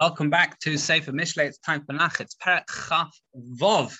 Welcome back to Sefer Mishlei. It's time for Nach. It's Parak Chaf Vov.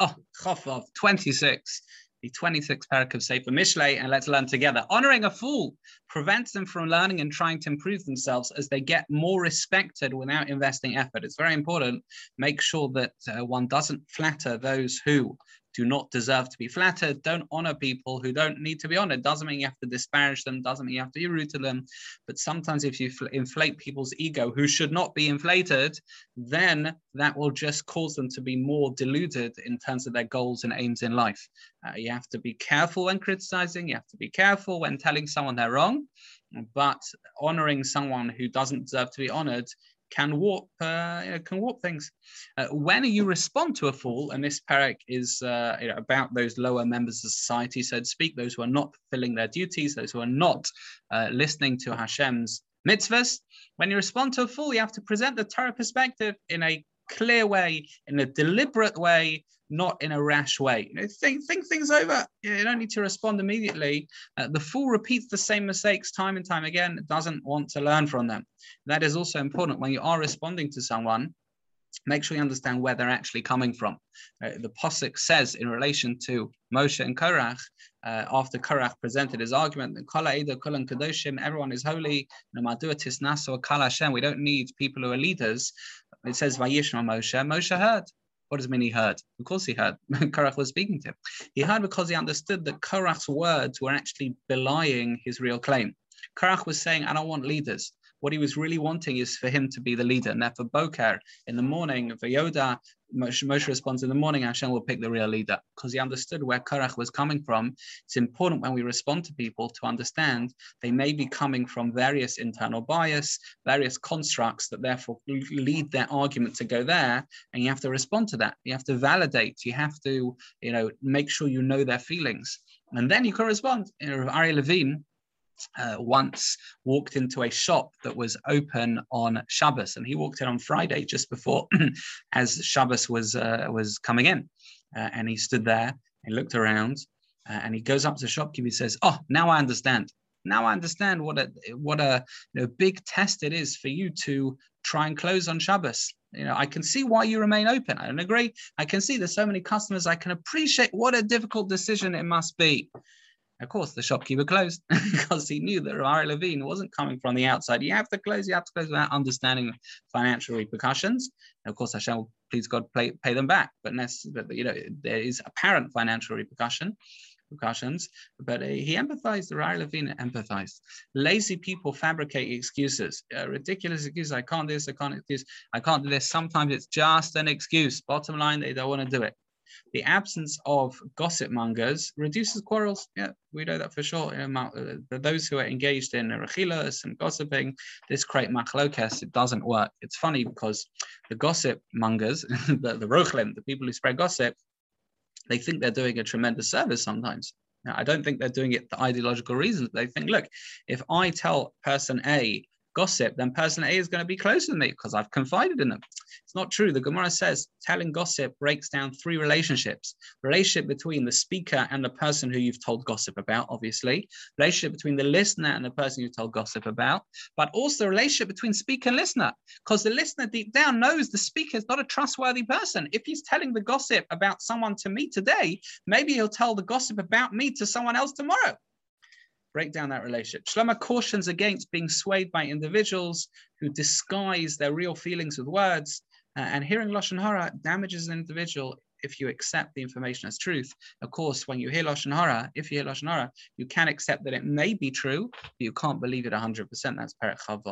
Oh, Chaf Vov 26, the 26th parak of Sefer Mishlei, and let's learn together. Honoring a fool prevents them from learning and trying to improve themselves as they get more respected without investing effort. It's very important. Make sure that uh, one doesn't flatter those who do not deserve to be flattered. Don't honor people who don't need to be honored. Doesn't mean you have to disparage them, doesn't mean you have to be rude to them. But sometimes if you inflate people's ego who should not be inflated, then that will just cause them to be more deluded in terms of their goals and aims in life. Uh, you have to be careful when criticizing, you have to be careful when telling someone they're wrong. But honoring someone who doesn't deserve to be honored can warp uh, you know, can warp things. Uh, when you respond to a fool, and this parak is uh, you know, about those lower members of society, so to speak, those who are not fulfilling their duties, those who are not uh, listening to Hashem's mitzvahs. When you respond to a fool, you have to present the Torah perspective in a clear way, in a deliberate way, not in a rash way. You know, think, think things over. You don't need to respond immediately. Uh, the fool repeats the same mistakes time and time again, doesn't want to learn from them. That is also important when you are responding to someone. Make sure you understand where they're actually coming from. Uh, the Pasuk says in relation to Moshe and Korach, uh, after Korach presented his argument, that everyone is holy. We don't need people who are leaders. It says, Vayishma Moshe. Moshe heard. What does it mean he heard? Of course he heard. Korach was speaking to him. He heard because he understood that Korach's words were actually belying his real claim. Korach was saying, I don't want leaders. What he was really wanting is for him to be the leader. And therefore, Boker, in the morning, Vayoda, Moshe, Moshe responds in the morning, Hashem will pick the real leader because he understood where Korach was coming from. It's important when we respond to people to understand they may be coming from various internal bias, various constructs that therefore lead their argument to go there. And you have to respond to that. You have to validate. You have to, you know, make sure you know their feelings. And then you correspond. You know, Aryeh Levin, uh, once walked into a shop that was open on Shabbos, and he walked in on Friday just before, as Shabbos was uh, was coming in, uh, and he stood there and looked around, uh, and he goes up to the shopkeeper. He says, "Oh, now I understand. Now I understand what a what a you know, big test it is for you to try and close on Shabbos." You know, I can see why you remain open. I don't agree. I can see there's so many customers. I can appreciate what a difficult decision it must be. Of course, the shopkeeper closed because he knew that Aryeh Levin wasn't coming from the outside. You have to close, you have to close without understanding financial repercussions. And of course, Hashem will, please God, pay, pay them back. But, you know, there is apparent financial repercussion repercussions, but uh, he empathized. The Aryeh Levin empathized. Lazy people fabricate excuses, uh, ridiculous excuses. I can't do this. I can't do this. I can't do this. Sometimes it's just an excuse. Bottom line, they don't want to do it. The absence of gossip mongers reduces quarrels. Yeah, we know that for sure. Uh, those who are engaged in rechilas and gossiping, this create machlokes. It doesn't work. It's funny because the gossip mongers, the, the rochlim, the people who spread gossip, they think they're doing a tremendous service sometimes. Now, I don't think they're doing it for ideological reasons. They think, look, if I tell person A gossip, then person A is going to be closer to me because I've confided in them. It's not true. The Gemara says telling gossip breaks down three relationships relationship between the speaker and the person who you've told gossip about, obviously, relationship between the listener and the person you've told gossip about, but also the relationship between speaker and listener, because the listener deep down knows the speaker is not a trustworthy person. If he's telling the gossip about someone to me today, maybe he'll tell the gossip about me to someone else tomorrow break down that relationship. Shlomo cautions against being swayed by individuals who disguise their real feelings with words. Uh, and hearing Lashon Hara damages an individual if you accept the information as truth. Of course, when you hear Lashon Hara, if you hear Lashon Hara, you can accept that it may be true, but you can't believe it 100%. That's Perek Chavav.